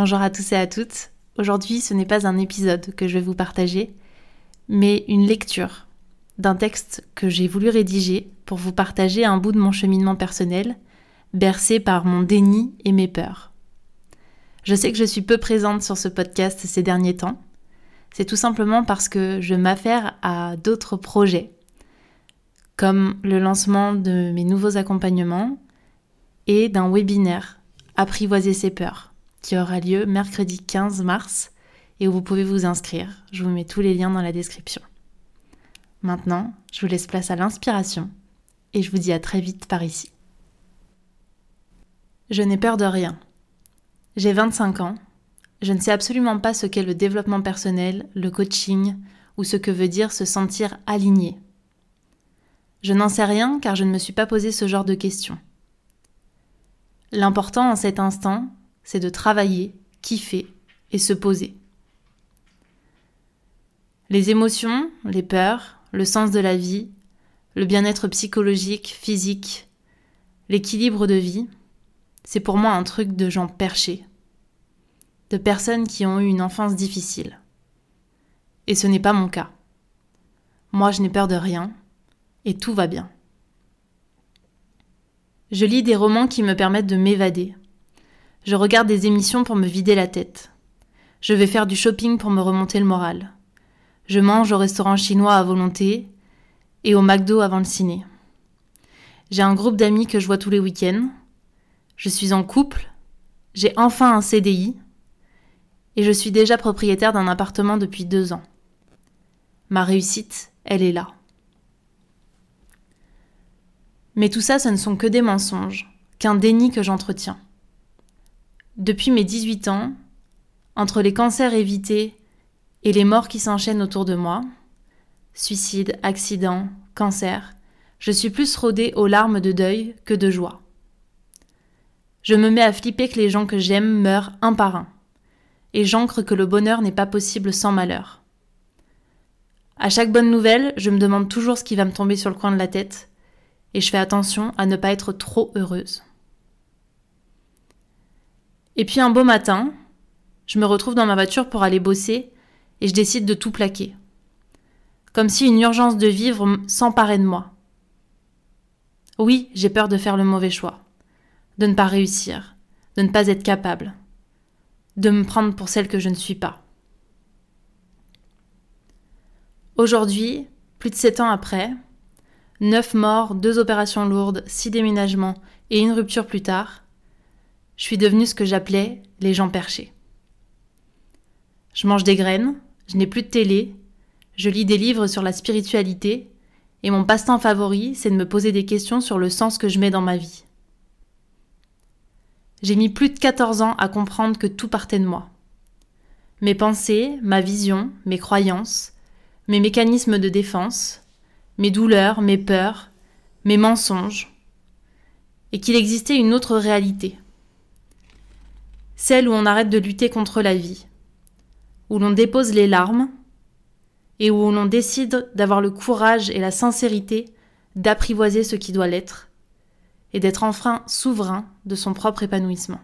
Bonjour à tous et à toutes. Aujourd'hui, ce n'est pas un épisode que je vais vous partager, mais une lecture d'un texte que j'ai voulu rédiger pour vous partager un bout de mon cheminement personnel, bercé par mon déni et mes peurs. Je sais que je suis peu présente sur ce podcast ces derniers temps. C'est tout simplement parce que je m'affaire à d'autres projets, comme le lancement de mes nouveaux accompagnements et d'un webinaire Apprivoiser ses peurs, qui aura lieu mercredi 15 mars et où vous pouvez vous inscrire. Je vous mets tous les liens dans la description. Maintenant, je vous laisse place à l'inspiration et je vous dis à très vite par ici. Je n'ai peur de rien. J'ai 25 ans. Je ne sais absolument pas ce qu'est le développement personnel, le coaching ou ce que veut dire se sentir aligné. Je n'en sais rien car je ne me suis pas posé ce genre de questions. L'important en cet instant, c'est de travailler, kiffer et se poser. Les émotions, les peurs, le sens de la vie, le bien-être psychologique, physique, l'équilibre de vie, c'est pour moi un truc de gens perchés, de personnes qui ont eu une enfance difficile. Et ce n'est pas mon cas. Moi, je n'ai peur de rien, et tout va bien. Je lis des romans qui me permettent de m'évader. Je regarde des émissions pour me vider la tête. Je vais faire du shopping pour me remonter le moral. Je mange au restaurant chinois à volonté et au McDo avant le ciné. J'ai un groupe d'amis que je vois tous les week-ends. Je suis en couple. J'ai enfin un CDI. Et je suis déjà propriétaire d'un appartement depuis deux ans. Ma réussite, elle est là. Mais tout ça, ce ne sont que des mensonges, qu'un déni que j'entretiens. Depuis mes 18 ans, entre les cancers évités et les morts qui s'enchaînent autour de moi, suicide, accident, cancer, je suis plus rodée aux larmes de deuil que de joie. Je me mets à flipper que les gens que j'aime meurent un par un, et j'ancre que le bonheur n'est pas possible sans malheur. À chaque bonne nouvelle, je me demande toujours ce qui va me tomber sur le coin de la tête, et je fais attention à ne pas être trop heureuse. Et puis un beau matin, je me retrouve dans ma voiture pour aller bosser et je décide de tout plaquer. Comme si une urgence de vivre s'emparait de moi. Oui, j'ai peur de faire le mauvais choix, de ne pas réussir, de ne pas être capable, de me prendre pour celle que je ne suis pas. Aujourd'hui, plus de sept ans après, Neuf morts, deux opérations lourdes, six déménagements et une rupture plus tard, je suis devenue ce que j'appelais les gens perchés. Je mange des graines, je n'ai plus de télé, je lis des livres sur la spiritualité, et mon passe-temps favori, c'est de me poser des questions sur le sens que je mets dans ma vie. J'ai mis plus de 14 ans à comprendre que tout partait de moi. Mes pensées, ma vision, mes croyances, mes mécanismes de défense, mes douleurs, mes peurs, mes mensonges, et qu'il existait une autre réalité, celle où on arrête de lutter contre la vie, où l'on dépose les larmes, et où l'on décide d'avoir le courage et la sincérité d'apprivoiser ce qui doit l'être, et d'être enfin souverain de son propre épanouissement.